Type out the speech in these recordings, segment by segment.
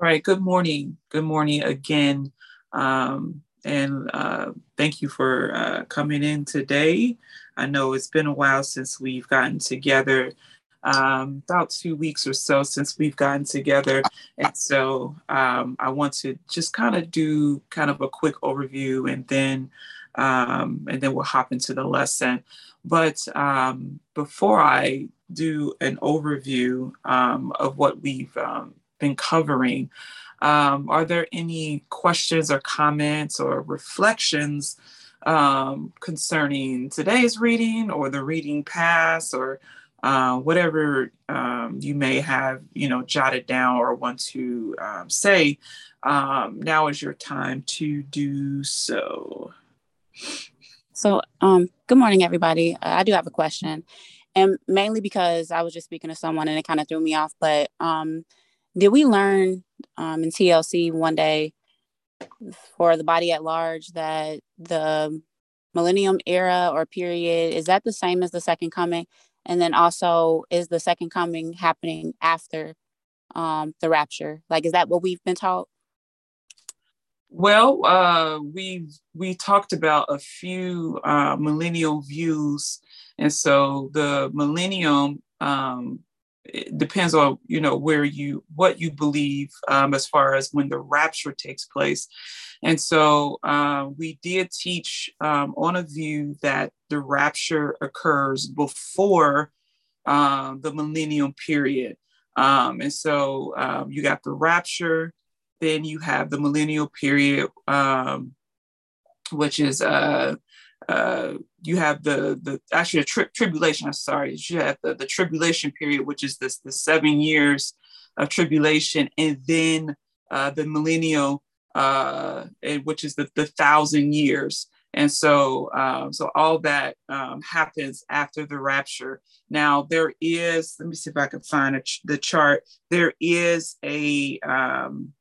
All right. Good morning. Good morning again. Um, and uh, thank you for uh, coming in today. I know it's been a while since we've gotten together, um, about two weeks or so since we've gotten together. And so um, I want to just kind of do kind of a quick overview and then um, and then we'll hop into the lesson. But um, before I do an overview um, of what we've um, been covering, um, are there any questions or comments or reflections um, concerning today's reading or the reading past or uh, whatever um, you may have, you know, jotted down or want to um, say? Um, now is your time to do so. So, um, good morning, everybody. Uh, I do have a question, and mainly because I was just speaking to someone and it kind of threw me off. But um, did we learn um, in TLC one day for the body at large that the millennium era or period is that the same as the second coming? And then also, is the second coming happening after um, the rapture? Like, is that what we've been taught? Well, uh, we we talked about a few uh, millennial views, and so the millennium um, it depends on you know where you what you believe um, as far as when the rapture takes place. And so uh, we did teach um, on a view that the rapture occurs before um, the millennium period. Um, and so you got the rapture then you have the millennial period which is uh, uh, you have the the actually a tri- tribulation. I'm sorry, you have the, the tribulation period, which is this the seven years of tribulation, and then uh, the millennial, uh, which is the, the thousand years. And so, um, so all that um, happens after the rapture. Now, there is. Let me see if I can find ch- the chart. There is a um,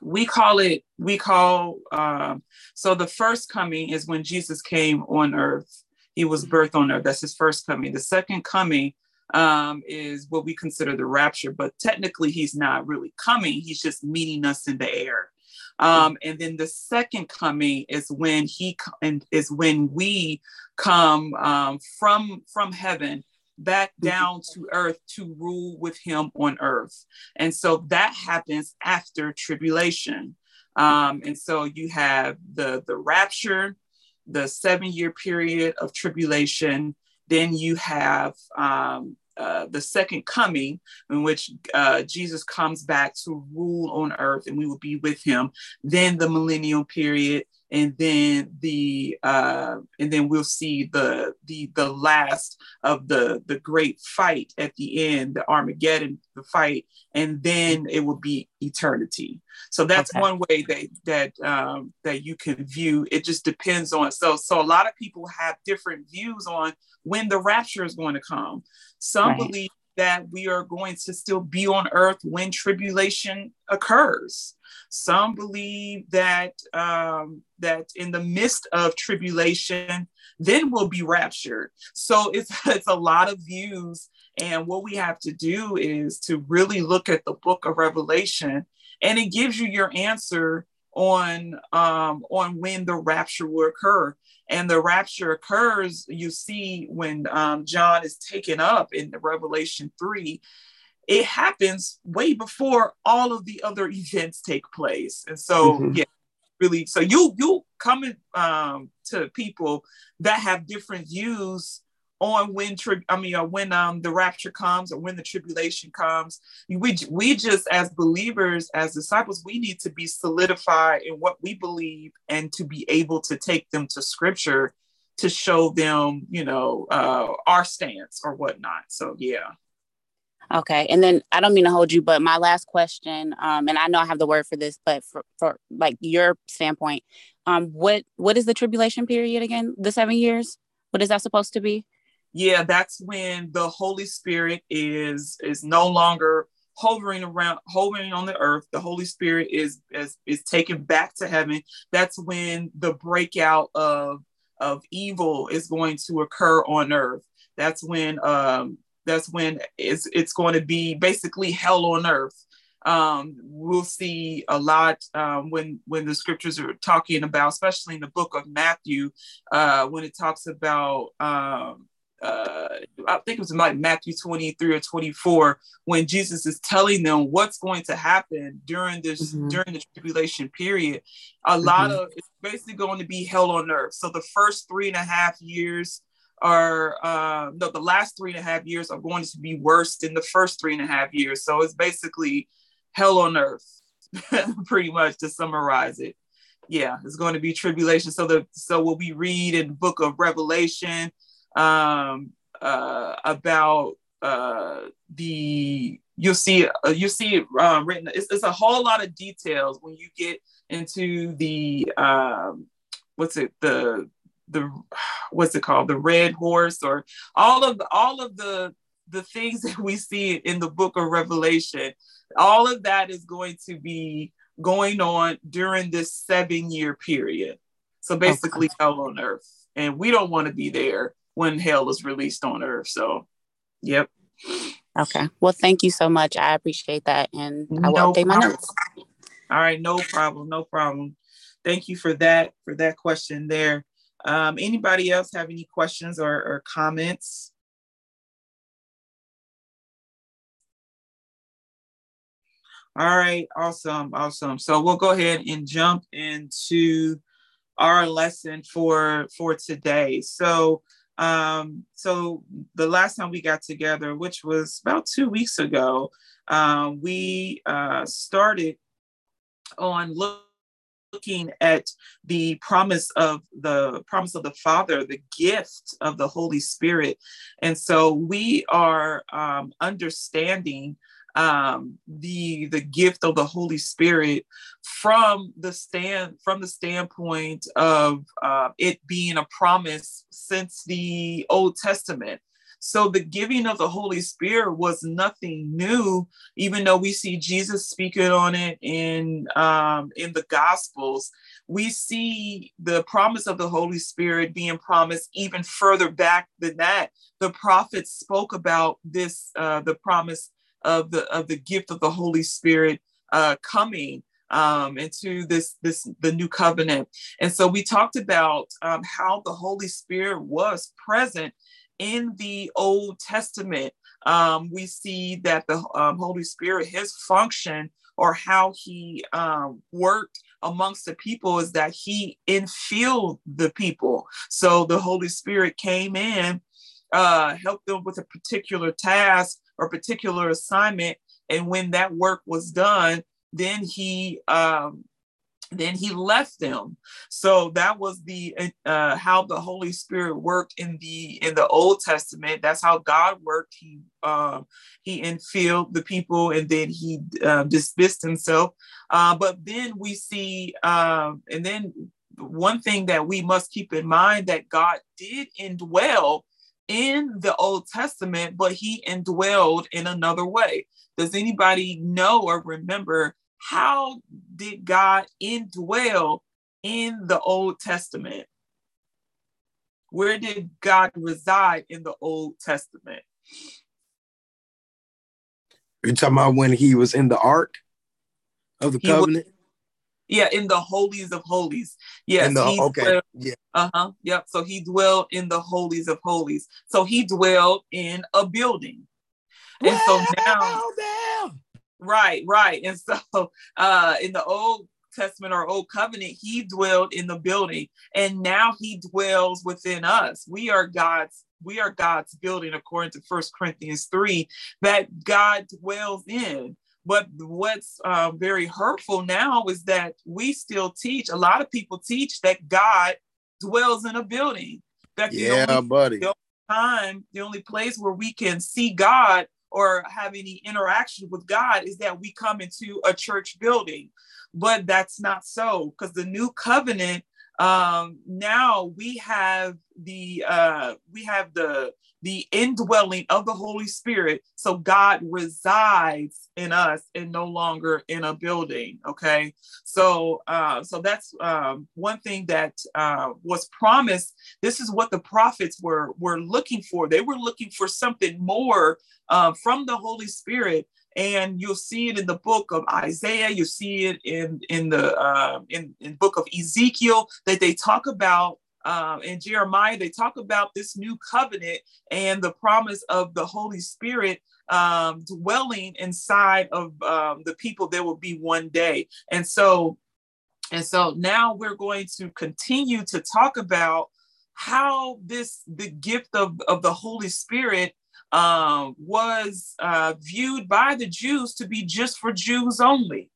we call it we call um, so the first coming is when jesus came on earth. He was mm-hmm. birthed on earth. That's his first coming. The second coming um, is what we consider the rapture but technically he's not really coming. He's just meeting us in the air. Um, and then the second coming is when he and is when we come um, from from heaven back mm-hmm. down to earth to rule with him on earth. And so that happens after tribulation. Um, and so you have the, the rapture, the seven year period of tribulation. Then you have um, uh, the second coming, in which uh, Jesus comes back to rule on earth and we will be with him. Then the millennial period, and then the uh, and then we'll see the the the last of the the great fight at the end, the Armageddon, the fight, and then it will be eternity. So that's okay. one way that that um, that you can view. It just depends on so so a lot of people have different views on when the rapture is going to come. Some right. believe that we are going to still be on earth when tribulation occurs. Some believe that um, that in the midst of tribulation, then we'll be raptured. So it's it's a lot of views, and what we have to do is to really look at the Book of Revelation, and it gives you your answer on um, on when the rapture will occur. And the rapture occurs, you see, when um, John is taken up in the Revelation 3, it happens way before all of the other events take place. And so, mm-hmm. yeah, really, so you you coming um, to people that have different views on when tri- I mean, or when um the rapture comes or when the tribulation comes. We we just as believers, as disciples, we need to be solidified in what we believe and to be able to take them to Scripture to show them, you know, uh, our stance or whatnot. So yeah. Okay, and then I don't mean to hold you, but my last question, um, and I know I have the word for this, but for, for like your standpoint, um, what what is the tribulation period again? The seven years? What is that supposed to be? Yeah, that's when the Holy Spirit is is no longer hovering around hovering on the earth. The holy spirit is is, is taken back to heaven. That's when the breakout of of evil is going to occur on earth. That's when um that's when it's it's going to be basically hell on earth. Um, we'll see a lot um, when when the scriptures are talking about, especially in the book of Matthew, uh, when it talks about. Um, uh, I think it was like Matthew 23 or 24, when Jesus is telling them what's going to happen during this mm-hmm. during the tribulation period. A mm-hmm. lot of it's basically going to be hell on earth. So the first three and a half years are uh, no, the last three and a half years are going to be worse than the first three and a half years. So it's basically hell on earth, pretty much to summarize it. Yeah, it's going to be tribulation. So the so what we read in the book of Revelation um, uh, about uh, the you'll see uh, you see it uh, written. It's, it's, a whole lot of details when you get into the um, what's it the the what's it called the red horse or all of the, all of the the things that we see in the book of revelation all of that is going to be going on during this seven year period so basically okay. hell on earth and we don't want to be there when hell is released on earth so. Yep. Okay. Well thank you so much. I appreciate that and i will no update my notes. All right no problem no problem. Thank you for that for that question there. Um, anybody else have any questions or, or comments? All right, awesome, awesome. So we'll go ahead and jump into our lesson for for today. So um, so the last time we got together, which was about two weeks ago, um, we uh, started on look looking at the promise of the promise of the Father, the gift of the Holy Spirit. And so we are um, understanding um, the the gift of the Holy Spirit from the stand from the standpoint of uh, it being a promise since the Old Testament. So the giving of the Holy Spirit was nothing new, even though we see Jesus speaking on it in um, in the Gospels. We see the promise of the Holy Spirit being promised even further back than that. The prophets spoke about this, uh, the promise of the of the gift of the Holy Spirit uh, coming um, into this this the new covenant. And so we talked about um, how the Holy Spirit was present in the Old Testament, um, we see that the um, Holy Spirit, his function or how he um, worked amongst the people is that he infilled the people. So the Holy Spirit came in, uh, helped them with a particular task or particular assignment. And when that work was done, then he um, then he left them. So that was the uh, how the holy spirit worked in the in the old testament. That's how god worked. He um, he infilled the people and then he uh, dismissed himself. Uh, but then we see um, and then one thing that we must keep in mind that god did indwell in the old testament but he indwelled in another way does anybody know or remember how did God indwell in the Old Testament? Where did God reside in the Old Testament? You're talking about when he was in the ark of the he covenant? Was, yeah, in the holies of holies. Yes. The, okay. Dwelled, yeah. Uh-huh. Yep. So he dwelled in the holies of holies. So he dwelled in a building. And well, so now Right, right. And so uh in the old Testament or Old Covenant, he dwelled in the building and now he dwells within us. We are God's we are God's building according to First Corinthians 3 that God dwells in. But what's uh, very hurtful now is that we still teach, a lot of people teach that God dwells in a building. That yeah, the only, buddy. The only time, the only place where we can see God or have any interaction with God is that we come into a church building. But that's not so because the new covenant um, now we have the uh, we have the the indwelling of the Holy Spirit. So God resides in us and no longer in a building. Okay. So uh, so that's um, one thing that uh, was promised. This is what the prophets were were looking for. They were looking for something more uh, from the Holy Spirit. And you'll see it in the book of Isaiah. You see it in in the uh, in in book of Ezekiel that they talk about um, in Jeremiah, they talk about this new covenant and the promise of the Holy Spirit um, dwelling inside of um, the people there will be one day. And so, and so now we're going to continue to talk about how this the gift of, of the Holy Spirit uh, was uh, viewed by the Jews to be just for Jews only.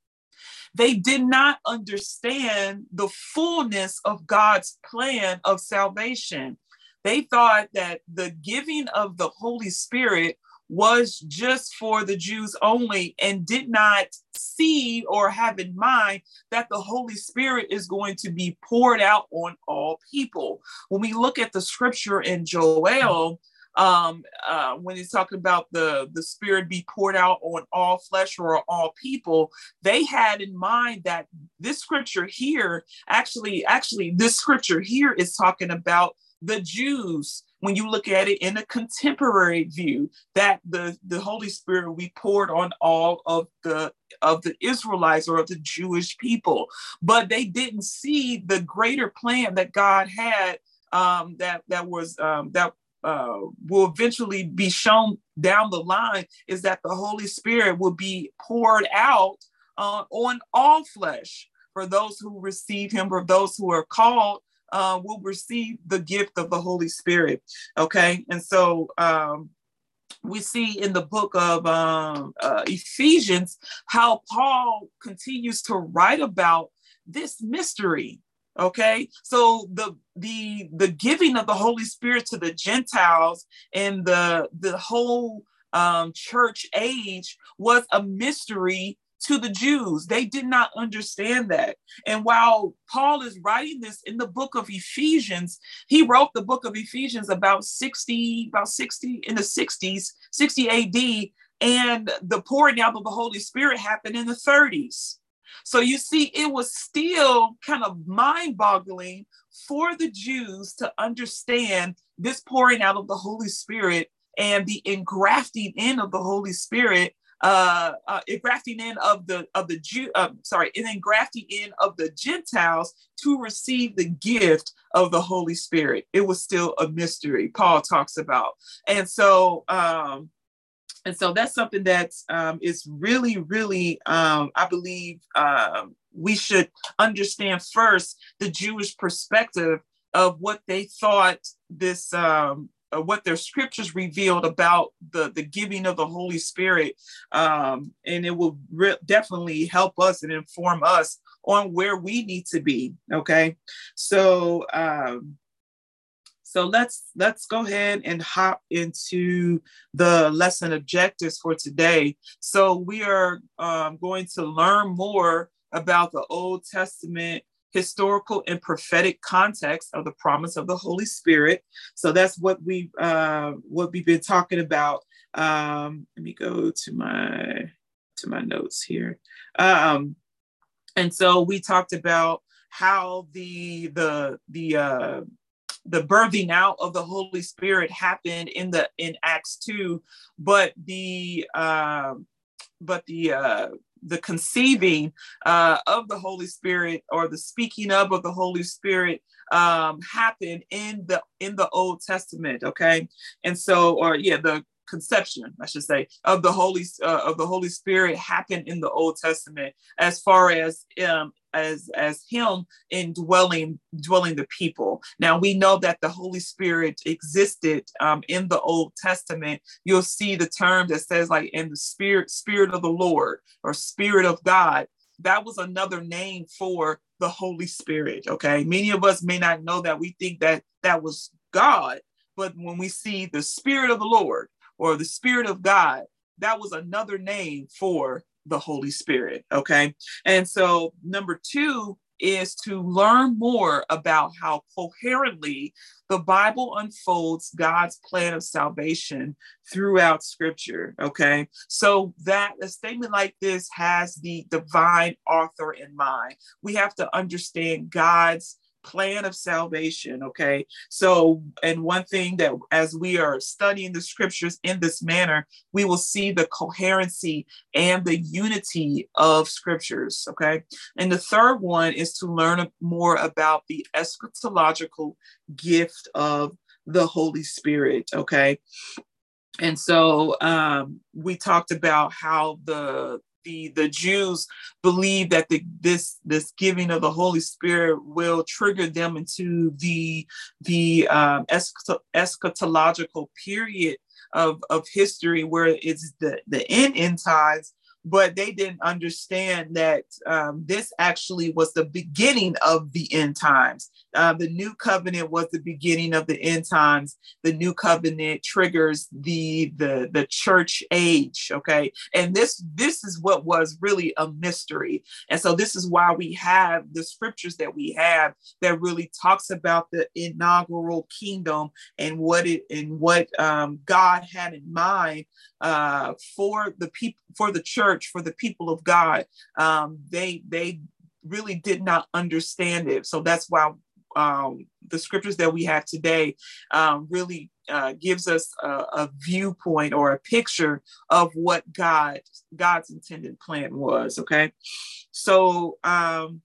They did not understand the fullness of God's plan of salvation. They thought that the giving of the Holy Spirit was just for the Jews only and did not see or have in mind that the Holy Spirit is going to be poured out on all people. When we look at the scripture in Joel, um, uh, when he's talking about the the spirit be poured out on all flesh or all people they had in mind that this scripture here actually actually this scripture here is talking about the jews. When you look at it in a contemporary view that the the holy spirit be poured on all of the of the israelites or of the jewish people. But they didn't see the greater plan that god had um, that that was um, that uh, will eventually be shown down the line is that the Holy Spirit will be poured out uh, on all flesh for those who receive Him, for those who are called. Uh, will receive the gift of the Holy Spirit. Okay. And so um, we see in the book of um, uh, Ephesians how Paul continues to write about this mystery okay so the the the giving of the holy spirit to the gentiles and the the whole um, church age was a mystery to the Jews. They did not understand that. And while Paul is writing this in the book of Ephesians, he wrote the book of Ephesians about 60, about 60 in the 60s, 60 AD, and the pouring out of the Holy Spirit happened in the 30s. So you see, it was still kind of mind boggling for the Jews to understand this pouring out of the Holy Spirit and the engrafting in of the Holy Spirit uh, uh, engrafting in of the of the Jew, uh, sorry, an engrafting in of the Gentiles to receive the gift of the Holy Spirit. It was still a mystery. Paul talks about, and so um, and so that's something that um, is really, really, um, I believe um, we should understand first the Jewish perspective of what they thought this, um, uh, what their scriptures revealed about the, the giving of the Holy Spirit. Um, and it will re- definitely help us and inform us on where we need to be. Okay. So, um, so let's let's go ahead and hop into the lesson objectives for today. So we are um, going to learn more about the Old Testament historical and prophetic context of the promise of the Holy Spirit. So that's what we uh, what we've been talking about. Um, let me go to my to my notes here. Um, and so we talked about how the the the uh, the birthing out of the Holy Spirit happened in the in Acts two, but the uh, but the uh, the conceiving uh, of the Holy Spirit or the speaking of of the Holy Spirit um, happened in the in the Old Testament. Okay, and so or yeah, the conception, I should say, of the Holy uh, of the Holy Spirit happened in the Old Testament, as far as um, as as Him indwelling dwelling the people. Now we know that the Holy Spirit existed um, in the Old Testament. You'll see the term that says like in the Spirit Spirit of the Lord or Spirit of God. That was another name for the Holy Spirit. Okay, many of us may not know that. We think that that was God, but when we see the Spirit of the Lord or the Spirit of God, that was another name for the Holy Spirit. Okay. And so, number two is to learn more about how coherently the Bible unfolds God's plan of salvation throughout scripture. Okay. So that a statement like this has the divine author in mind. We have to understand God's plan of salvation. Okay. So, and one thing that as we are studying the scriptures in this manner, we will see the coherency and the unity of scriptures. Okay. And the third one is to learn more about the eschatological gift of the Holy Spirit. Okay. And so um, we talked about how the the the Jews believe that the this this giving of the Holy Spirit will trigger them into the the um, eschatological period of of history where it's the the end end times but they didn't understand that um, this actually was the beginning of the end times. Uh, the new covenant was the beginning of the end times. The new covenant triggers the the the church age. Okay, and this this is what was really a mystery. And so this is why we have the scriptures that we have that really talks about the inaugural kingdom and what it and what um, God had in mind uh, for the people for the church for the people of God. Um, they they really did not understand it, so that's why um, the scriptures that we have today um, really uh, gives us a, a, viewpoint or a picture of what God God's intended plan was. Okay, so um,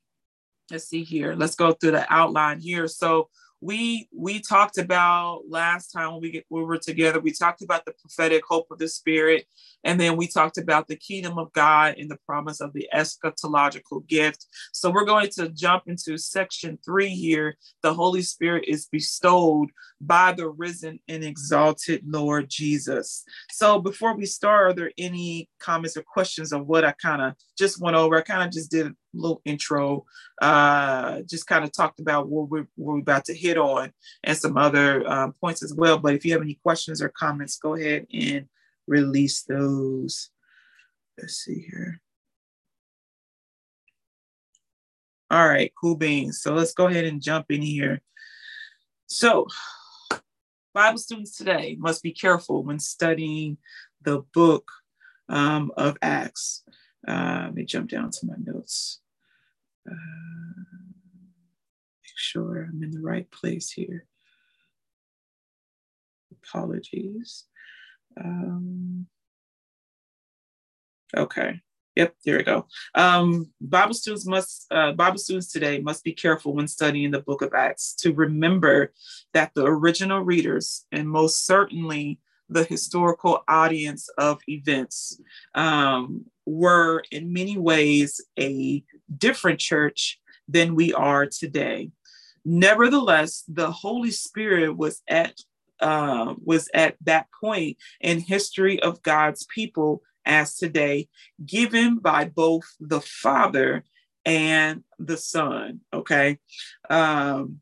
let's see here. Let's go through the outline here. So we we talked about last time when we, get, we were together we talked about the prophetic hope of the spirit and then we talked about the kingdom of god and the promise of the eschatological gift. So we're going to jump into section three here. The holy spirit is bestowed by the risen and exalted lord jesus. So before we start are there any comments or questions of what i kind of just went over? I kind of just did little intro, uh, just kind of talked about what we're, what we're about to hit on and some other um, points as well. But if you have any questions or comments, go ahead and release those. Let's see here. All right, cool beans. So let's go ahead and jump in here. So, Bible students today must be careful when studying the book um, of Acts. Uh, let me jump down to my notes. Uh, make sure I'm in the right place here. Apologies. Um, okay. Yep, there we go. Um, Bible students must uh, Bible students today must be careful when studying the Book of Acts to remember that the original readers and most certainly the historical audience of events um, were in many ways a different church than we are today. Nevertheless, the Holy Spirit was at uh, was at that point in history of God's people as today, given by both the Father and the Son. Okay, um,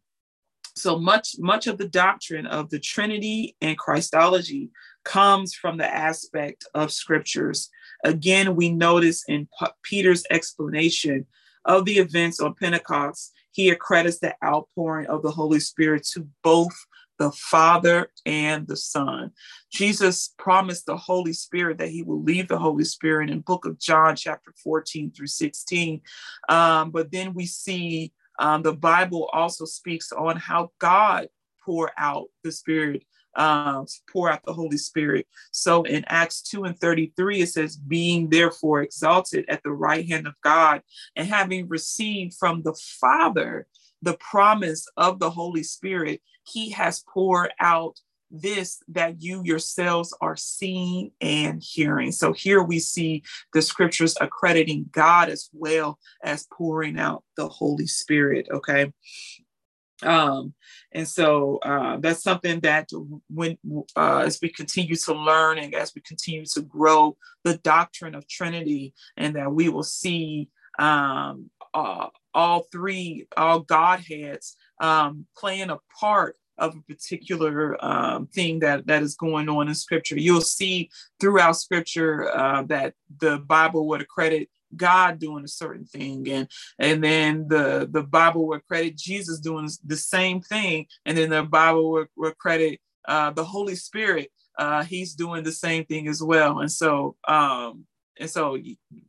so much much of the doctrine of the Trinity and Christology comes from the aspect of scriptures. Again, we notice in P- Peter's explanation of the events on Pentecost, he accredits the outpouring of the Holy Spirit to both the Father and the Son. Jesus promised the Holy Spirit that he will leave the Holy Spirit in book of John chapter 14 through 16. Um, but then we see um, the Bible also speaks on how God poured out the Spirit to pour out the Holy Spirit. So in Acts 2 and 33, it says, being therefore exalted at the right hand of God and having received from the Father the promise of the Holy Spirit, he has poured out this that you yourselves are seeing and hearing. So here we see the scriptures accrediting God as well as pouring out the Holy Spirit. Okay. Um, and so uh, that's something that when uh, as we continue to learn and as we continue to grow the doctrine of Trinity, and that we will see um, uh, all three, all Godheads um, playing a part of a particular um, thing that that is going on in Scripture. You'll see throughout Scripture uh, that the Bible would accredit God doing a certain thing, and and then the the Bible would credit Jesus doing the same thing, and then the Bible would credit uh, the Holy Spirit. Uh, he's doing the same thing as well, and so um, and so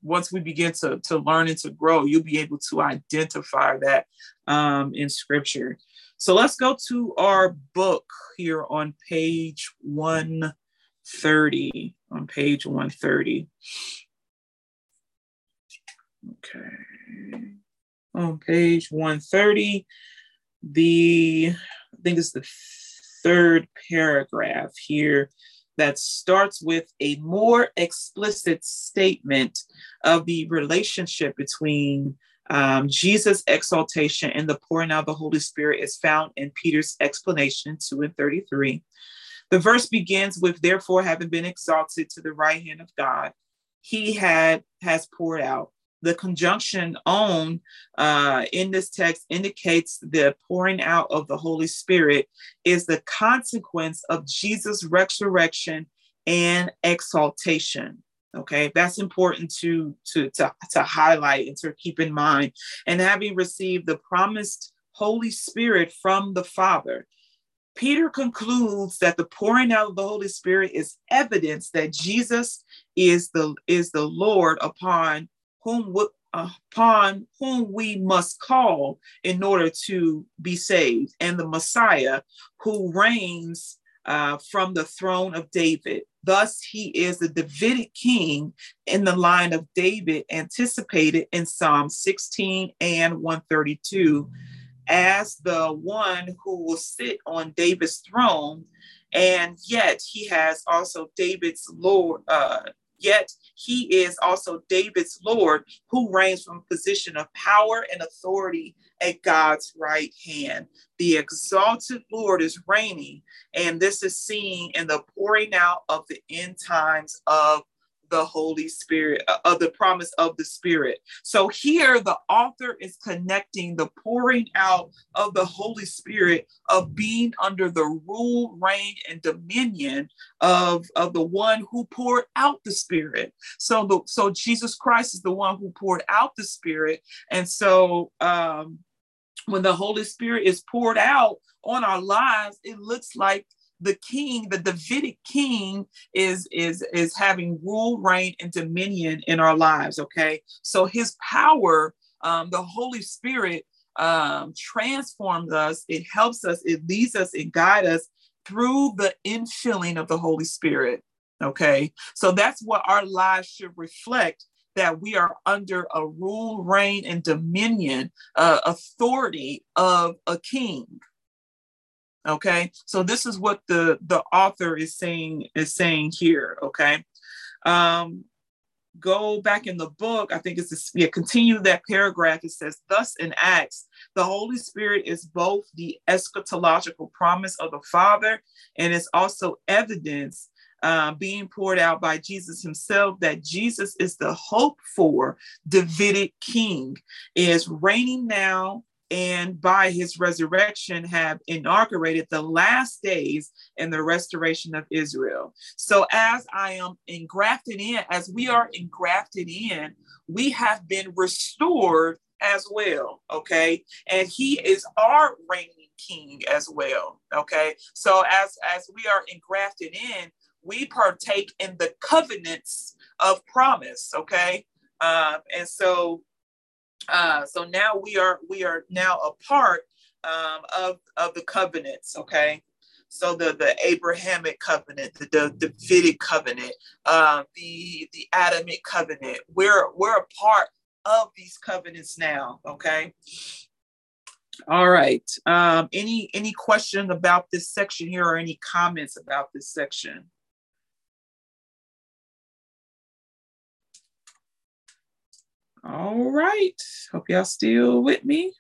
once we begin to, to learn and to grow, you'll be able to identify that um, in scripture. So let's go to our book here on page 130. On page 130. Okay. On page 130, the I think it's the third paragraph here that starts with a more explicit statement of the relationship between um, Jesus' exaltation and the pouring out of the Holy Spirit is found in Peter's explanation 2 and 33. The verse begins with, therefore, having been exalted to the right hand of God, he had has poured out the conjunction on uh, in this text indicates the pouring out of the Holy Spirit is the consequence of Jesus' resurrection and exaltation. Okay, that's important to, to, to, to highlight and to keep in mind. And having received the promised Holy Spirit from the Father, Peter concludes that the pouring out of the Holy Spirit is evidence that Jesus is the is the Lord upon whom upon whom we must call in order to be saved, and the Messiah who reigns uh, from the throne of David. Thus, he is the Davidic king in the line of David, anticipated in Psalm 16 and 132 as the one who will sit on David's throne. And yet, he has also David's Lord, uh, Yet he is also David's Lord who reigns from a position of power and authority at God's right hand. The exalted Lord is reigning, and this is seen in the pouring out of the end times of the Holy Spirit, uh, of the promise of the Spirit. So here the author is connecting the pouring out of the Holy Spirit of being under the rule, reign, and dominion of, of the one who poured out the Spirit. So the so Jesus Christ is the one who poured out the Spirit. And so um when the Holy Spirit is poured out on our lives, it looks like the king, the Davidic king, is is is having rule, reign, and dominion in our lives. Okay, so his power, um, the Holy Spirit, um, transforms us. It helps us. It leads us. It guides us through the infilling of the Holy Spirit. Okay, so that's what our lives should reflect that we are under a rule, reign, and dominion, uh, authority of a king. Okay, so this is what the the author is saying is saying here. Okay, um, go back in the book. I think it's this, yeah. Continue that paragraph. It says, "Thus in Acts, the Holy Spirit is both the eschatological promise of the Father, and it's also evidence." Uh, being poured out by Jesus himself, that Jesus is the hope for Davidic king, is reigning now and by his resurrection have inaugurated the last days in the restoration of Israel. So, as I am engrafted in, as we are engrafted in, we have been restored as well. Okay. And he is our reigning king as well. Okay. So, as, as we are engrafted in, we partake in the covenants of promise. Okay. Um, and so uh, so now we are we are now a part um, of of the covenants. Okay, so the the Abrahamic covenant, the, the Davidic covenant, uh, the the Adamic covenant. We're we're a part of these covenants now. Okay. All right. Um, any any question about this section here, or any comments about this section? All right. Hope y'all still with me.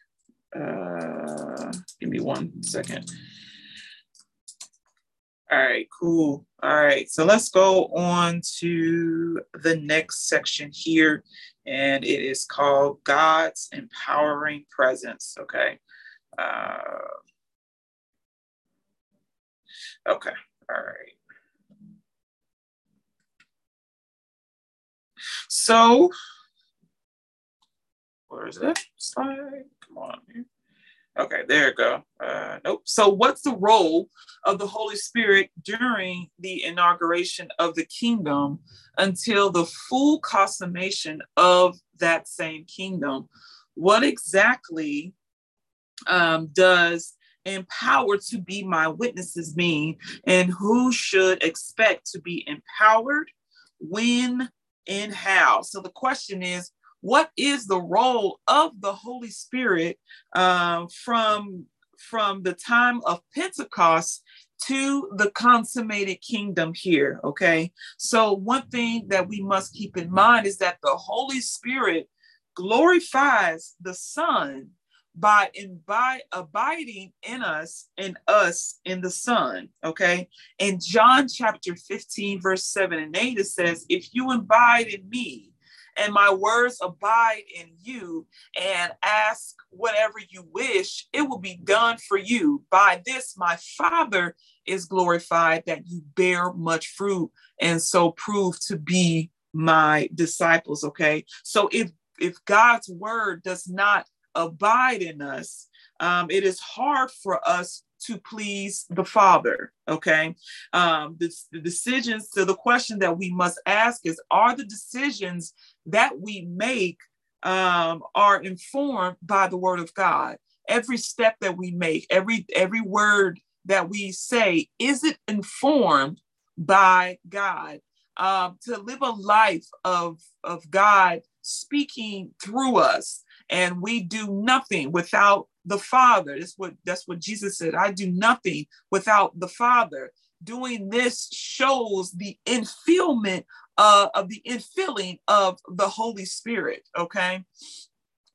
Uh, give me one second. All right, cool. All right, so let's go on to the next section here, and it is called God's Empowering Presence. Okay. Uh, okay, all right. So, where is that slide? Come on. Okay, there you go. Uh, nope. So, what's the role of the Holy Spirit during the inauguration of the kingdom until the full consummation of that same kingdom? What exactly um, does empowered to be my witnesses mean, and who should expect to be empowered, when, and how? So, the question is what is the role of the Holy Spirit uh, from, from the time of Pentecost to the consummated kingdom here? Okay. So, one thing that we must keep in mind is that the Holy Spirit glorifies the Son by by abiding in us and us in the son okay in john chapter 15 verse 7 and 8 it says if you abide in me and my words abide in you and ask whatever you wish, it will be done for you. By this, my Father is glorified that you bear much fruit and so prove to be my disciples. Okay. So if if God's word does not abide in us, um, it is hard for us to please the Father. Okay. Um, the, the decisions, so the question that we must ask is Are the decisions that we make um, are informed by the word of God? Every step that we make, every every word that we say, is it informed by God? Um, to live a life of, of God speaking through us, and we do nothing without the Father. That's what that's what Jesus said. I do nothing without the Father. Doing this shows the infillment uh, of the infilling of the Holy Spirit. Okay,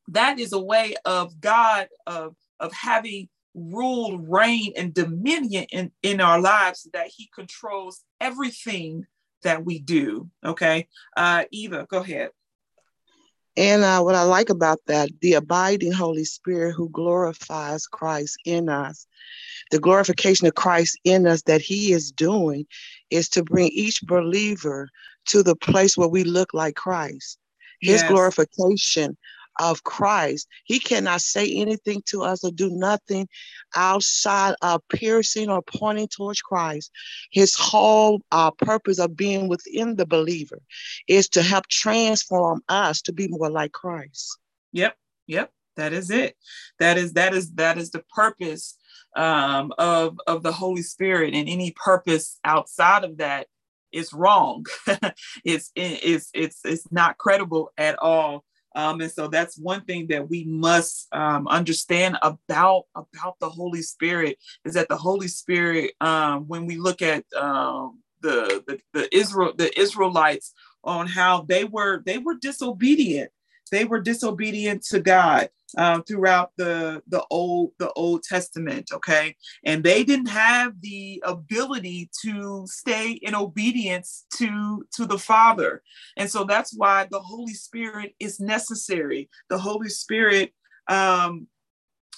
that is a way of God of of having rule, reign, and dominion in in our lives. That He controls everything that we do. Okay, uh, Eva, go ahead. And uh, what I like about that, the abiding Holy Spirit who glorifies Christ in us, the glorification of Christ in us that He is doing is to bring each believer to the place where we look like Christ. His yes. glorification of Christ. He cannot say anything to us or do nothing outside of piercing or pointing towards Christ. His whole uh, purpose of being within the believer is to help transform us to be more like Christ. Yep, yep, that is it. That is that is that is the purpose um, of of the Holy Spirit, and any purpose outside of that is wrong. it's it's it's it's not credible at all. Um, and so that's one thing that we must um, understand about about the Holy Spirit is that the Holy Spirit, um, when we look at um, the, the the Israel the Israelites on how they were they were disobedient they were disobedient to God uh, throughout the the old the Old Testament. Okay, and they didn't have the ability to stay in obedience to to the Father, and so that's why the Holy Spirit is necessary. The Holy Spirit um,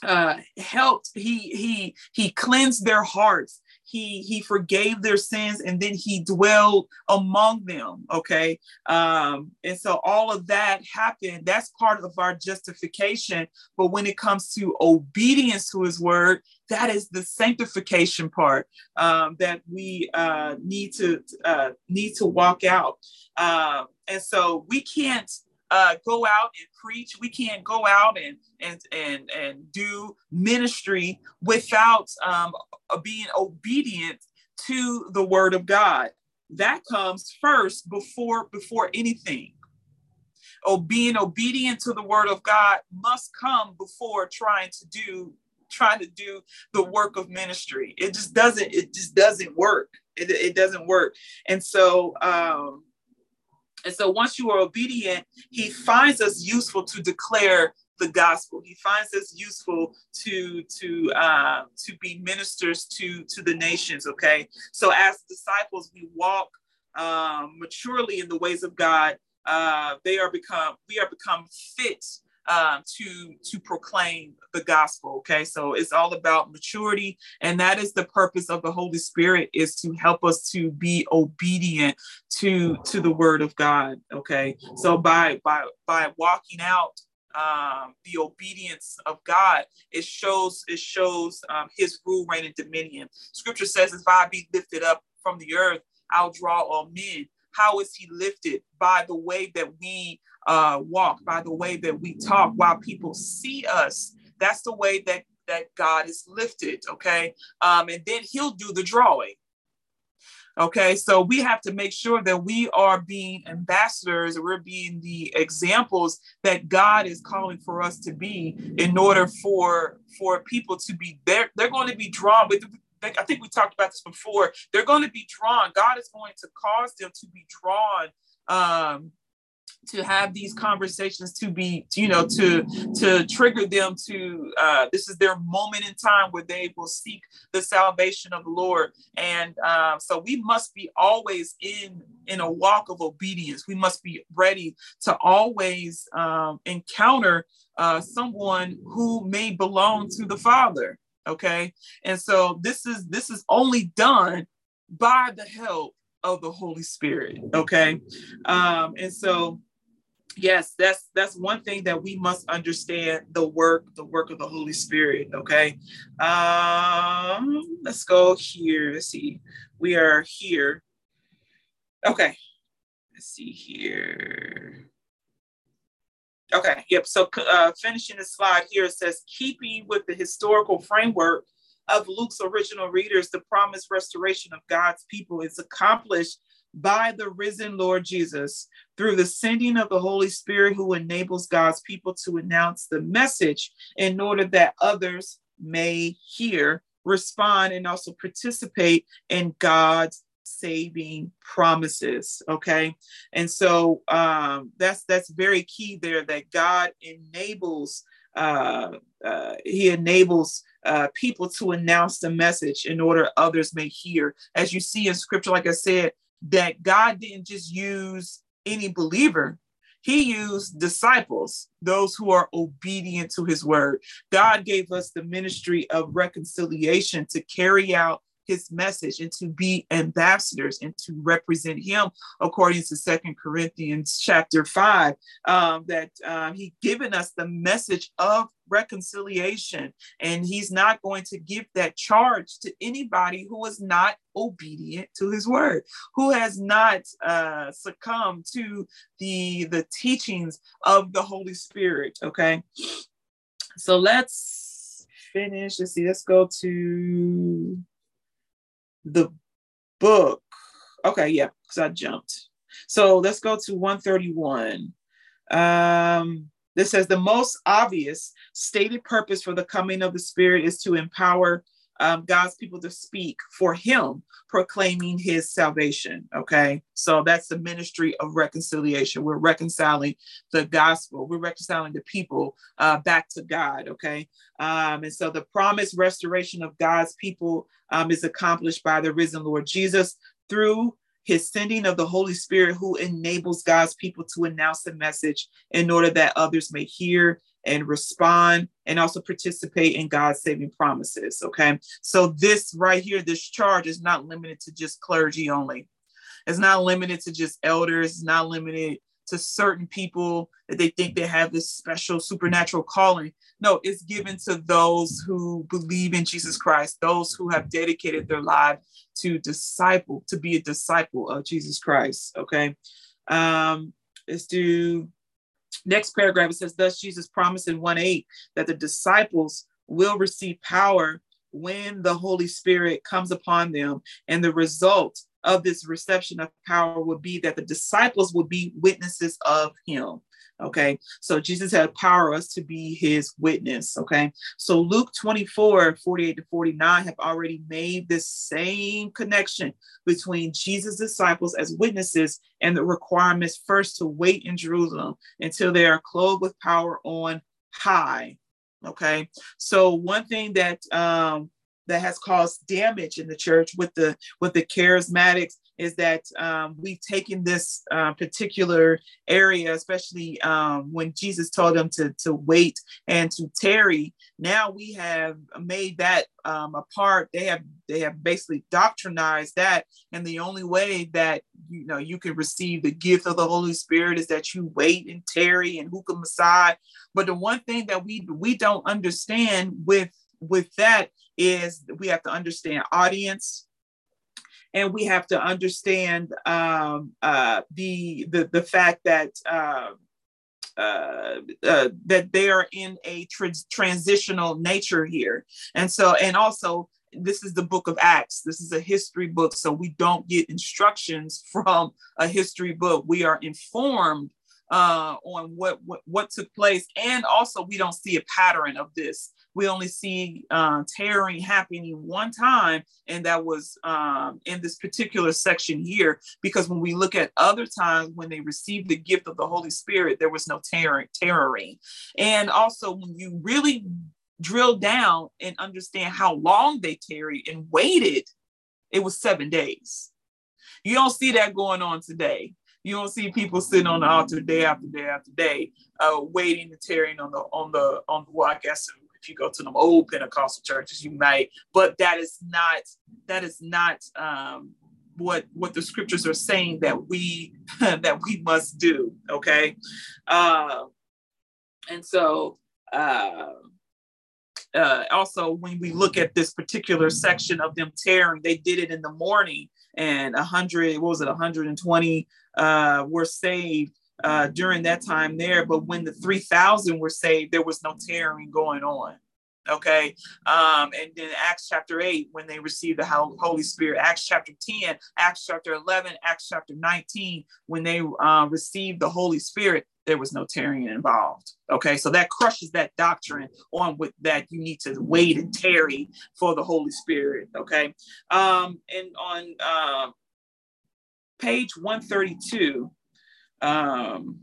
uh, helped. He he he cleansed their hearts he he forgave their sins and then he dwelled among them okay? Um and so all of that happened. That's part of our justification. But when it comes to obedience to his word that is the sanctification part um, that we uh, need to uh, need to walk out. Uh, and so we can't uh, go out and preach. We can't go out and and and and do ministry without um, being obedient to the word of God. That comes first before before anything. Oh, being obedient to the word of God must come before trying to do trying to do the work of ministry. It just doesn't. It just doesn't work. It, it doesn't work. And so um, and so once you are obedient, he finds us useful to declare the gospel. He finds us useful to to uh, to be ministers to to the nations. Okay, so as disciples, we walk um, maturely in the ways of God. Uh, they are become we are become fit um, to to proclaim the gospel okay so it's all about maturity and that is the purpose of the holy spirit is to help us to be obedient to to the word of god okay so by by by walking out um, the obedience of God, it shows it shows um, His rule, reign, and dominion. Scripture says, "If I be lifted up from the earth, I'll draw all men." How is He lifted? By the way that we uh, walk, by the way that we talk, while people see us. That's the way that that God is lifted. Okay, um, and then He'll do the drawing. Okay, so we have to make sure that we are being ambassadors, we're being the examples that God is calling for us to be in order for for people to be there. They're going to be drawn with I think we talked about this before. They're going to be drawn. God is going to cause them to be drawn um, to have these conversations to be you know to to trigger them to uh, this is their moment in time where they will seek the salvation of the lord and uh, so we must be always in in a walk of obedience we must be ready to always um, encounter uh, someone who may belong to the father okay and so this is this is only done by the help of the Holy Spirit. Okay. Um, and so yes that's that's one thing that we must understand the work the work of the holy spirit okay? Um let's go here let's see. We are here. Okay let's see here. Okay yep so uh, finishing the slide here it says keeping with the historical framework of luke's original readers the promised restoration of god's people is accomplished by the risen Lord Jesus through the sending of the Holy Spirit who enables God's people to announce the message in order that others may hear, respond, and also participate in God's saving promises okay? And so um that's that's very key there that god enables uh, uh he enables uh, people to announce the message in order others may hear. As you see in scripture like i said that God didn't just use any believer, he used disciples, those who are obedient to his word. God gave us the ministry of reconciliation to carry out his message and to be ambassadors and to represent him according to second corinthians chapter 5 um, that um, he given us the message of reconciliation. And he's not going to give that charge to anybody who is not obedient to his word who has not uh, succumbed to the the teachings of the holy spirit okay? So let's finish. Let's see let's go to the book. Okay, yeah, because I jumped. So let's go to 131. Um, this says the most obvious stated purpose for the coming of the Spirit is to empower um, God's people to speak for Him, proclaiming His salvation. Okay, so that's the ministry of reconciliation. We're reconciling the gospel, we're reconciling the people uh, back to God. Okay, um, and so the promised restoration of God's people um, is accomplished by the risen Lord Jesus through his sending of the Holy Spirit, who enables God's people to announce the message in order that others may hear and respond and also participate in God's saving promises. Okay. So, this right here, this charge is not limited to just clergy only. It's not limited to just elders, it's not limited to certain people that they think they have this special supernatural calling. No, it's given to those who believe in Jesus Christ, those who have dedicated their life to disciple, to be a disciple of Jesus Christ. Okay. Um, let's do Next paragraph, it says, Thus Jesus promised in 1 8 that the disciples will receive power when the Holy Spirit comes upon them. And the result of this reception of power would be that the disciples will be witnesses of him. Okay, so Jesus had power us to be his witness. Okay, so Luke 24 48 to 49 have already made this same connection between Jesus' disciples as witnesses and the requirements first to wait in Jerusalem until they are clothed with power on high. Okay, so one thing that um, that has caused damage in the church with the with the charismatics is that um, we've taken this uh, particular area, especially um, when Jesus told them to, to wait and to tarry. Now we have made that um, a part. They have they have basically doctrinized that, and the only way that you know you can receive the gift of the Holy Spirit is that you wait and tarry and hookah Messiah. But the one thing that we we don't understand with with that is we have to understand audience and we have to understand um, uh, the, the the fact that uh, uh, uh, that they are in a transitional nature here, and so and also this is the book of Acts. This is a history book, so we don't get instructions from a history book. We are informed uh, on what, what what took place, and also we don't see a pattern of this we only see uh, tearing happening one time, and that was um, in this particular section here. Because when we look at other times when they received the gift of the Holy Spirit, there was no tearing. tearing. And also, when you really drill down and understand how long they tarried and waited, it was seven days. You don't see that going on today. You don't see people sitting on the altar day after day after day, uh, waiting and tearing on the on the on the well, I guess if you go to them old Pentecostal churches, you might, but that is not that is not um, what what the scriptures are saying that we that we must do. Okay, uh, and so. Uh, uh, also, when we look at this particular section of them tearing, they did it in the morning, and a hundred, what was it, 120 uh, were saved uh, during that time there. But when the 3,000 were saved, there was no tearing going on. Okay. Um, and then Acts chapter 8, when they received the Holy Spirit, Acts chapter 10, Acts chapter 11, Acts chapter 19, when they uh, received the Holy Spirit, there was no tearing involved. Okay. So that crushes that doctrine on with that you need to wait and tarry for the Holy Spirit. Okay. Um, and on uh, page 132, um,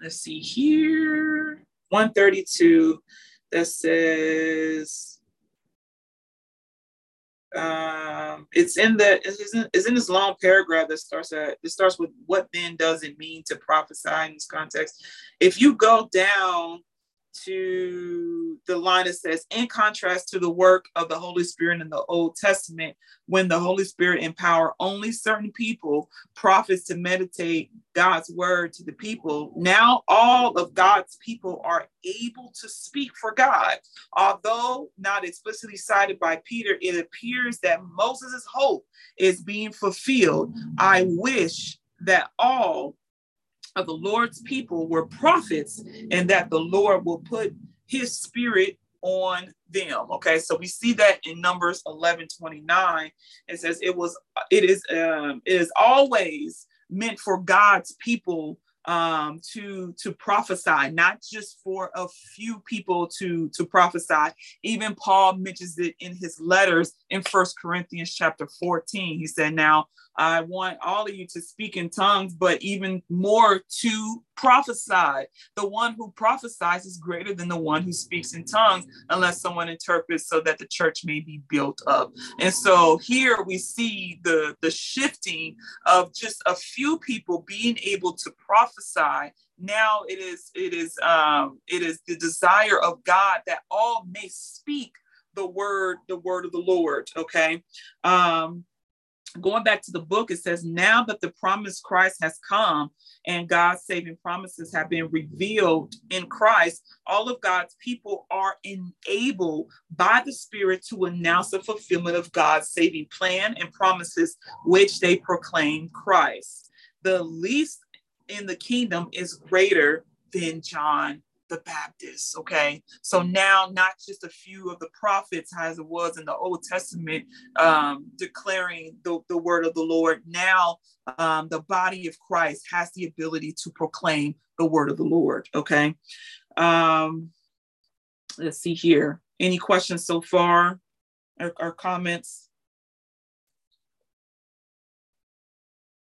let's see here. 132 that says um, it's in the it's in, it's in this long paragraph that starts at it starts with what then does it mean to prophesy in this context? If you go down to the line that says, in contrast to the work of the Holy Spirit in the Old Testament, when the Holy Spirit empowered only certain people, prophets, to meditate God's word to the people, now all of God's people are able to speak for God. Although not explicitly cited by Peter, it appears that Moses' hope is being fulfilled. I wish that all of the Lord's people were prophets and that the Lord will put his spirit on them. Okay, so we see that in Numbers 11 29. It says it was, it is, um, it is always meant for God's people um, to to prophesy, not just for a few people to to prophesy. Even Paul mentions it in his letters in First Corinthians chapter 14. He said, "Now I want all of you to speak in tongues, but even more to prophesy. The one who prophesies is greater than the one who speaks in tongues, unless someone interprets so that the church may be built up. And so here we see the, the shifting of just a few people being able to prophesy. Now it is it is um, it is the desire of God that all may speak the word the word of the Lord. Okay. Um, going back to the book, it says, Now that the promised Christ has come and God's saving promises have been revealed in Christ, all of God's people are enabled by the Spirit to announce the fulfillment of God's saving plan and promises, which they proclaim Christ. The least in the kingdom is greater than John the Baptist. Okay. So now, not just a few of the prophets, as it was in the Old Testament, um, declaring the, the word of the Lord. Now, um, the body of Christ has the ability to proclaim the word of the Lord. Okay. Um, let's see here. Any questions so far or, or comments?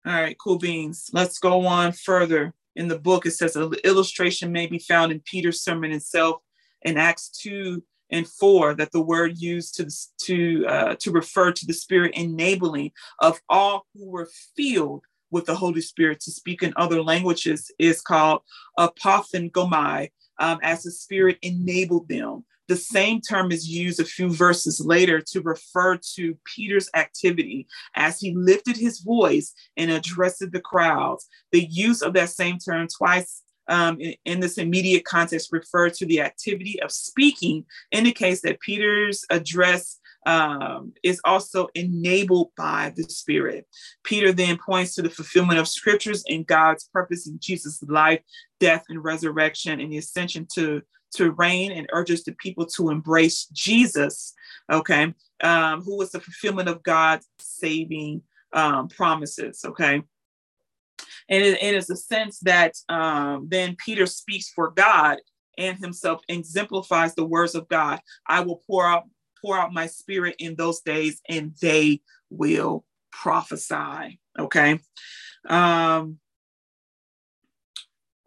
All right, cool beans. Let's go on further in the book, it says an illustration may be found in Peter's sermon itself in Acts 2 and 4 that the word used to to uh, to refer to the spirit enabling of all who were filled with the Holy Spirit to speak in other languages is called apophthengomai, um, as the Spirit enabled them. The same term is used a few verses later to refer to Peter's activity as he lifted his voice and addressed the crowds. The use of that same term twice um, in, in, this immediate context refer to the activity of speaking indicates that Peter's address um, is also enabled by the Spirit. Peter then points to the fulfillment of scriptures and God's purpose in Jesus' life, death, and resurrection, and the ascension to to reign and urges the people to embrace Jesus, okay, um, who was the fulfillment of God's saving um, promises, okay. And it, it is a sense that um, then Peter speaks for God and himself exemplifies the words of God. I will pour out pour out my spirit in those days and they will prophesy. Okay. Um,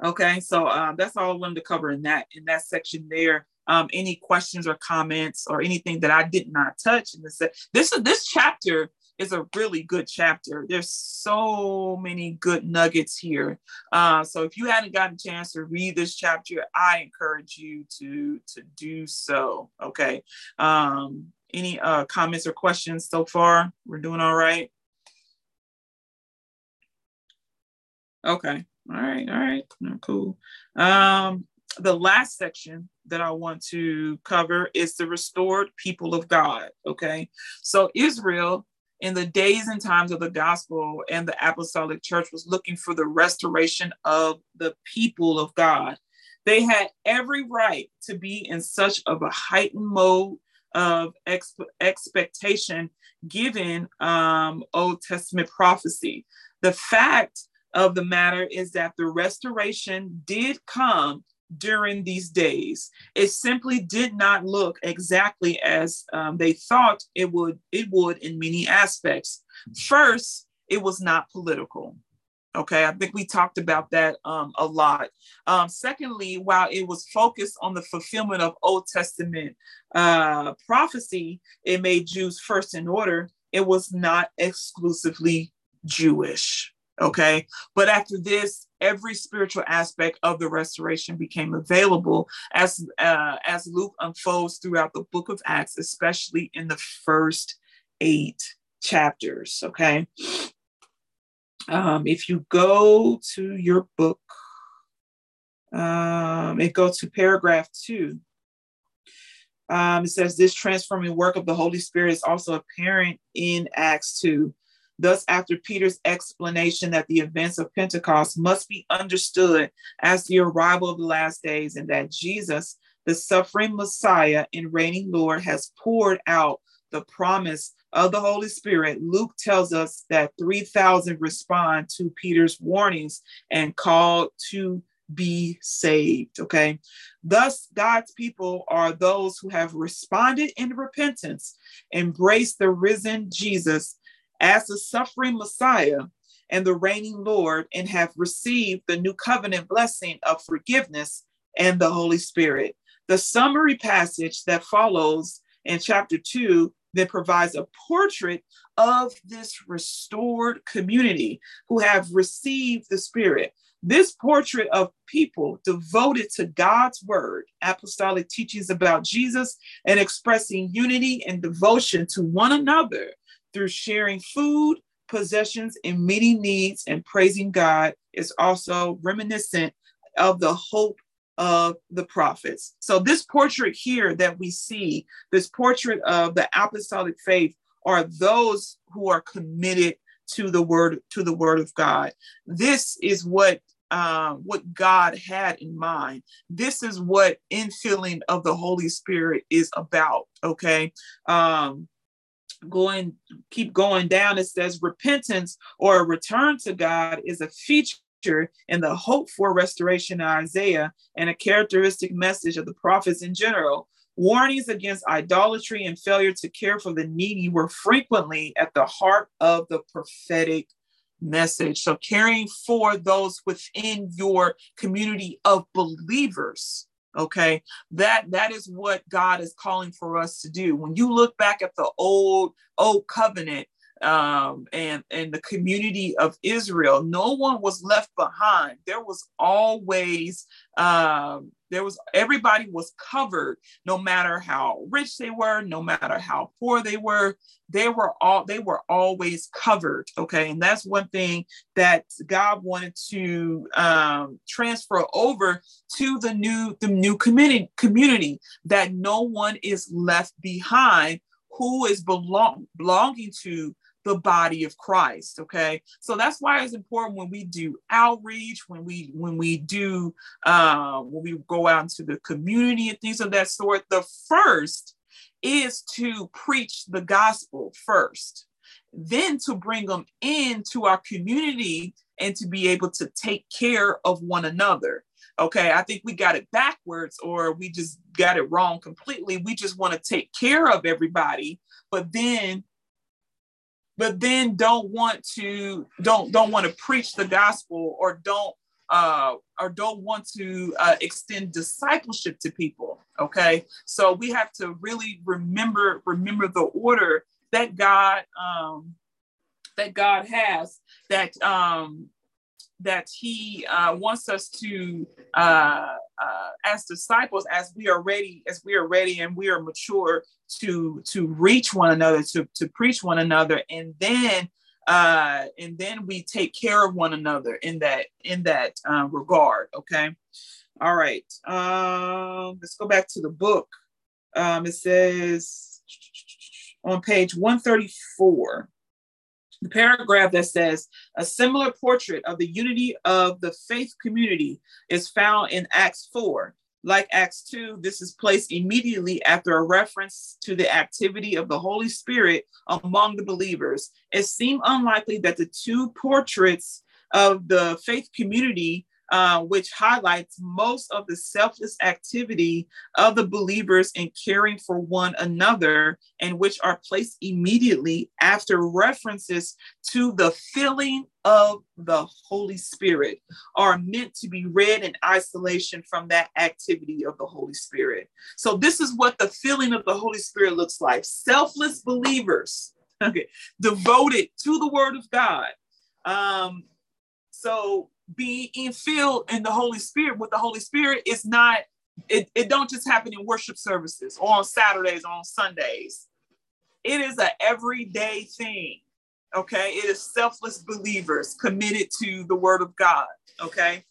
okay, so um, that's all I wanted to cover in that in that section there. Um, any questions or comments or anything that I did not touch in this this this chapter is a really good chapter. There's so many good nuggets here. Uh, so if you hadn't gotten a chance to read this chapter, I encourage you to to do so. Okay. Um, any uh, comments or questions so far? We're doing all right. Okay. All right. All right. Cool. Um, the last section that I want to cover is the restored people of God. Okay. So Israel in the days and times of the gospel and the apostolic church was looking for the restoration of the people of God. They had every right to be in such of a heightened mode of exp- expectation given um, Old Testament prophecy. The fact of the matter is that the restoration did come during these days. It simply did not look exactly as um, they thought it would. It would in many aspects. First, it was not political. Okay, I think we talked about that um, a lot. Um, secondly, while it was focused on the fulfillment of Old Testament uh, prophecy, it made Jews first in order. It was not exclusively Jewish. Okay, but after this, every spiritual aspect of the restoration became available as uh, as Luke unfolds throughout the book of Acts, especially in the first eight chapters. Okay, um, if you go to your book, um, and go to paragraph two. Um, it says this transforming work of the Holy Spirit is also apparent in Acts 2. Thus, after Peter's explanation that the events of Pentecost must be understood as the arrival of the last days and that Jesus, the suffering Messiah and reigning Lord, has poured out the promise of the Holy Spirit, Luke tells us that 3,000 respond to Peter's warnings and call to be saved. Okay. Thus, God's people are those who have responded in repentance, embraced the risen Jesus as the suffering Messiah and the reigning Lord, and have received the new covenant blessing of forgiveness and the Holy Spirit. The summary passage that follows in chapter 2 that provides a portrait of this restored community who have received the Spirit. This portrait of people devoted to God's word, apostolic teachings about Jesus, and expressing unity and devotion to one another through sharing food, possessions, and meeting needs and praising God is also reminiscent of the hope of the prophets. So, this portrait here that we see, this portrait of the apostolic faith, are those who are committed to the word to the word of God. This is what um, what God had in mind. This is what infilling of the Holy Spirit is about. Okay. Um, going keep going down it says repentance or a return to god is a feature in the hope for restoration in Isaiah and a characteristic message of the prophets in general. Warnings against idolatry and failure to care for the needy were frequently at the heart of the prophetic message. So, caring for those within your community of believers, okay that that is what god is calling for us to do when you look back at the old old covenant um, and and the community of Israel. No one was left behind. There was always um, there was everybody was covered, no matter how rich they were, no matter how poor they were. They were all they were always covered. Okay, and that's one thing that God wanted to um, transfer over to the new the new community community that no one is left behind who is belong belonging to the body of Christ. Okay. So that's why it's important when we do outreach, when we when we do uh, when we go out into the community and things of that sort, the first is to preach the gospel first, then to bring them into our community and to be able to take care of one another. Okay, I think we got it backwards or we just got it wrong completely. We just want to take care of everybody, but then but then don't want to don't don't want to preach the gospel or don't uh, or don't want to uh, extend discipleship to people. Okay, so we have to really remember remember the order that God um, that God has that um, that He uh, wants us to uh, uh, as disciples as we are ready as we are ready and we are mature to to reach one another to to preach one another and then uh and then we take care of one another in that in that uh, regard okay? All right um let's go back to the book. Um it says on page 134 the paragraph that says a similar portrait of the unity of the faith community is found in acts 4 like Acts 2, this is placed immediately after a reference to the activity of the Holy Spirit among the believers. It seemed unlikely that the two portraits of the faith community uh, which highlights most of the selfless activity of the believers in caring for one another, and which are placed immediately after references to the filling of the Holy Spirit, are meant to be read in isolation from that activity of the Holy Spirit. So, this is what the filling of the Holy Spirit looks like selfless believers, okay, devoted to the Word of God. Um, so being filled in the Holy Spirit with the Holy Spirit is not, it, it don't just happen in worship services or on Saturdays or on Sundays. It is an everyday thing. Okay. It is selfless believers committed to the word of God. Okay.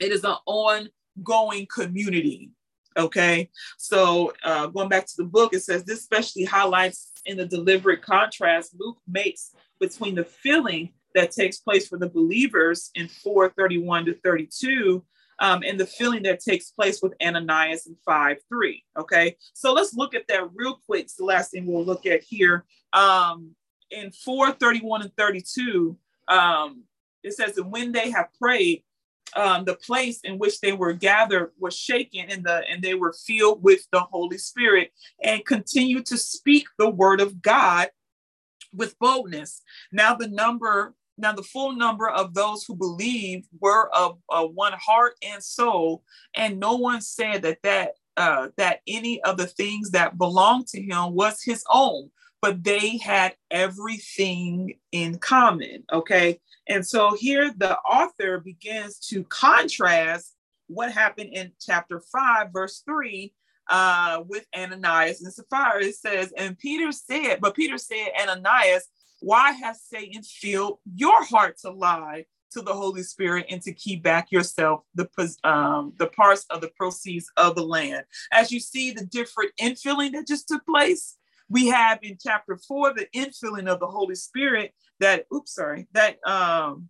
It is an ongoing community. Okay. So uh, going back to the book, it says this especially highlights in the deliberate contrast Luke makes between the feeling that takes place for the believers in 431 to 32 um, and the filling that takes place with Ananias in 5 3. Okay, so let's look at that real quick. It's the last thing we'll look at here. Um, in 431 and 32, um, it says that when they have prayed, um, the place in which they were gathered was shaken and the and they were filled with the Holy Spirit and continued to speak the word of God with boldness. Now the number now, the full number of those who believed were of uh, one heart and soul, and no one said that that uh, that any of the things that belonged to him was his own, but they had everything in common. Okay, and so here the author begins to contrast what happened in chapter five, verse three, uh, with Ananias and Sapphira. It says, and Peter said, but Peter said, Ananias why has Satan filled your heart to lie to the Holy Spirit and to keep back yourself the um, the parts of the proceeds of the land? As you see the different infilling that just took place, we have in chapter four the infilling of the Holy Spirit that oops sorry that um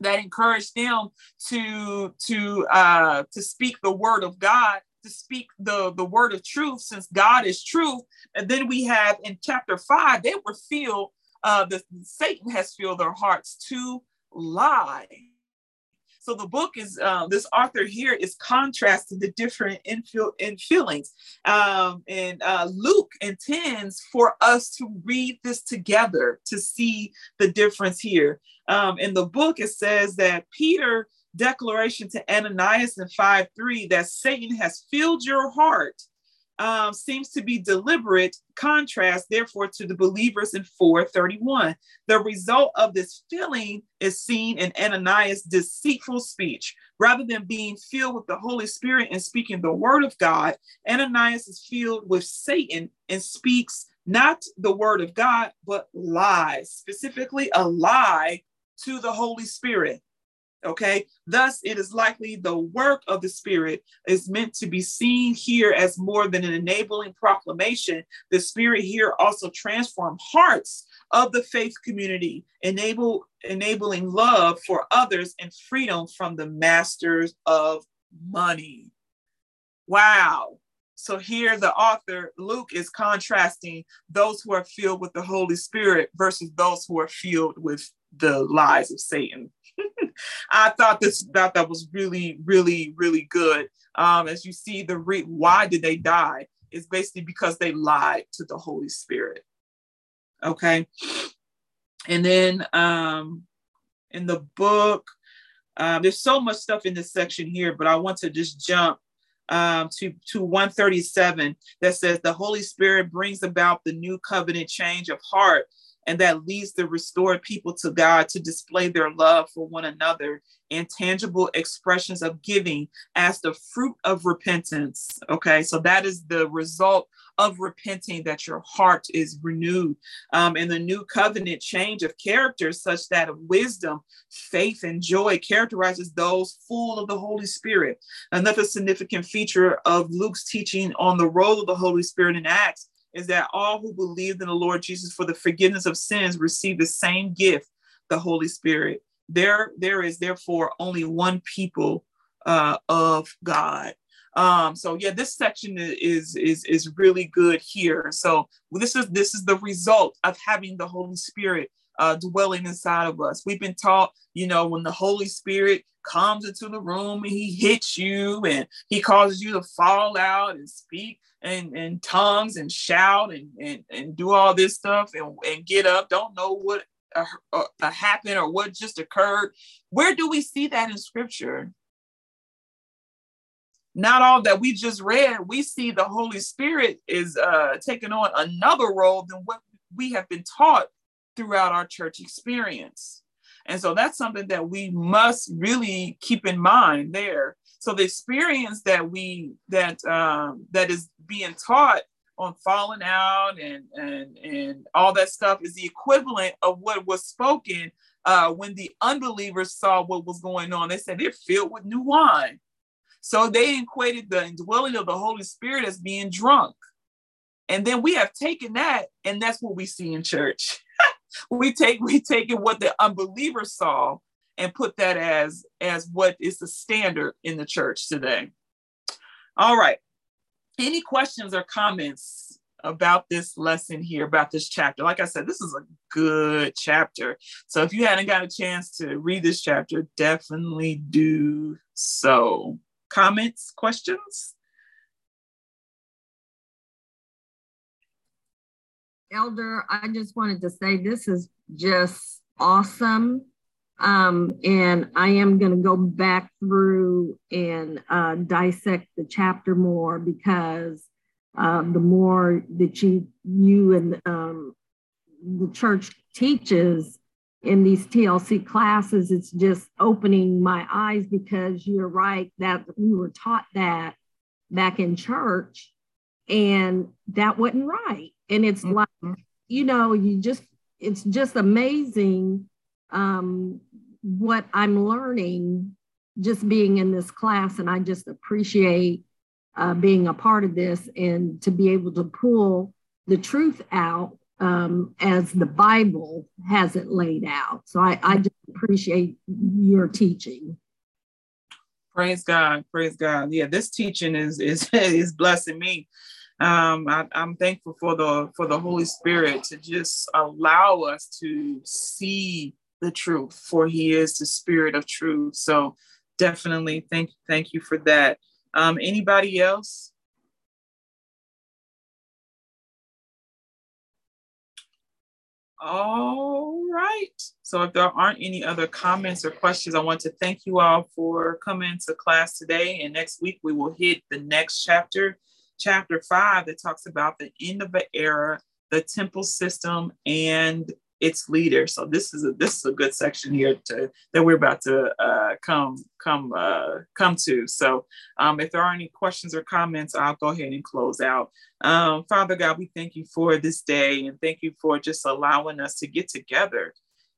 that encouraged them to to uh to speak the word of God to speak the the word of truth since God is truth and then we have in chapter 5 they were filled uh, the, Satan has filled their hearts to lie. So the book is uh, this author here is contrasting the different infil- infillings, um, and uh, Luke intends for us to read this together to see the difference here. Um, in the book, it says that Peter declaration to Ananias in 5 3 that Satan has filled your heart um, seems to be deliberate contrast, therefore, to the believers in 431. The result of this filling is seen in Ananias' deceitful speech. Rather than being filled with the Holy Spirit and speaking the word of God, Ananias is filled with Satan and speaks not the word of God, but lies, specifically a lie to the Holy Spirit. Okay, thus it is likely the work of the Spirit is meant to be seen here as more than an enabling proclamation. The Spirit here also transforms hearts of the faith community, enable enabling love for others and freedom from the masters of money. Wow. So here the author Luke is contrasting those who are filled with the Holy Spirit versus those who are filled with the lies of Satan. I thought this thought that was really, really, really good. Um, as you see, the re- why did they die is basically because they lied to the Holy Spirit. Okay, and then um, in the book, um, there's so much stuff in this section here, but I want to just jump um, to, to 137 that says the Holy Spirit brings about the new covenant change of heart and that leads the restored people to God to display their love for one another in tangible expressions of giving as the fruit of repentance. Okay, so that is the result of repenting that your heart is renewed. Um, and the new covenant change of character, such that of wisdom, faith, and joy characterizes those full of the Holy Spirit. Another significant feature of Luke's teaching on the role of the Holy Spirit in Acts is that all who believed in the Lord Jesus for the forgiveness of sins receive the same gift, the Holy Spirit. There, there is therefore only one people uh, of God. Um, so yeah, this section is is is really good here. So this is this is the result of having the Holy Spirit uh, dwelling inside of us. We've been taught, you know, when the Holy Spirit comes into the room and he hits you and he causes you to fall out and speak and, and tongues and shout and, and, and do all this stuff and, and get up, don't know what uh, uh, happened or what just occurred. Where do we see that in scripture? Not all that we just read, we see the Holy Spirit is uh, taking on another role than what we have been taught throughout our church experience. And so that's something that we must really keep in mind there. So the experience that we that um, that is being taught on falling out and and and all that stuff is the equivalent of what was spoken uh, when the unbelievers saw what was going on. They said they're filled with new wine. So they equated the indwelling of the Holy Spirit as being drunk. And then we have taken that, and that's what we see in church. We take we taken what the unbelievers saw and put that as as what is the standard in the church today. All right. Any questions or comments about this lesson here, about this chapter? Like I said, this is a good chapter. So if you hadn't got a chance to read this chapter, definitely do so. Comments, questions? Elder, I just wanted to say this is just awesome. Um, and I am going to go back through and uh, dissect the chapter more because uh, the more that you you and um, the church teaches in these TLC classes, it's just opening my eyes because you're right that we were taught that back in church, and that wasn't right. And it's mm-hmm. like you know, you just it's just amazing um, what I'm learning just being in this class. And I just appreciate uh, being a part of this and to be able to pull the truth out um, as the Bible has it laid out. So I, I just appreciate your teaching. Praise God, praise God. Yeah, this teaching is is is blessing me um, I, am thankful for the for the Holy Spirit to just allow us to see the truth, for He is the Spirit of truth. So definitely thank thank you for that. Um, anybody else? All right. So if there aren't any other comments or questions, I want to thank you all for coming to class today. And next week we will hit the next chapter, chapter five, that talks about the end of an era, the temple system, and its leader. So this is a this is a good section here to that we're about to uh, come come uh, come to. So um, if there are any questions or comments, I'll go ahead and close out. Um, Father God, we thank you for this day and thank you for just allowing us to get together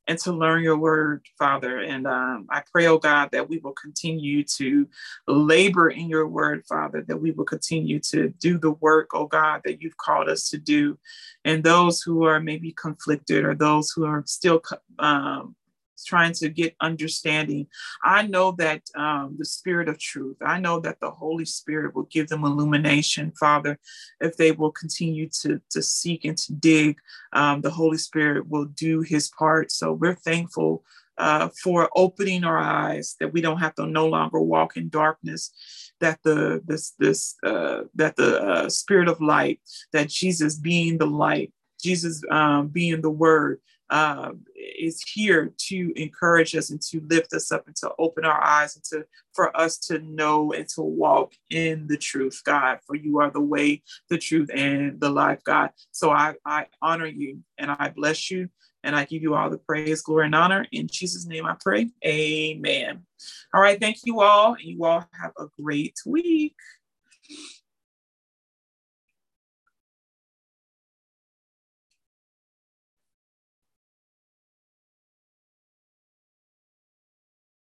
and to learn your word, Father. And um, I pray, oh God, that we will continue to labor in your word, Father, that we will continue to do the work, oh God, that you've called us to do. And those who are maybe conflicted or those who are still um, trying to get understanding. I know that um, the Spirit of truth, I know that the Holy Spirit will give them illumination, Father, if they will continue to, to seek and to dig. Um, the Holy Spirit will do his part. So we're thankful. Uh, for opening our eyes that we don't have to no longer walk in darkness that the this this uh, that the uh, spirit of light that jesus being the light jesus um, being the word uh, is here to encourage us and to lift us up and to open our eyes and to for us to know and to walk in the truth, God. For you are the way, the truth, and the life, God. So I, I honor you and I bless you and I give you all the praise, glory, and honor. In Jesus' name I pray. Amen. All right. Thank you all. You all have a great week.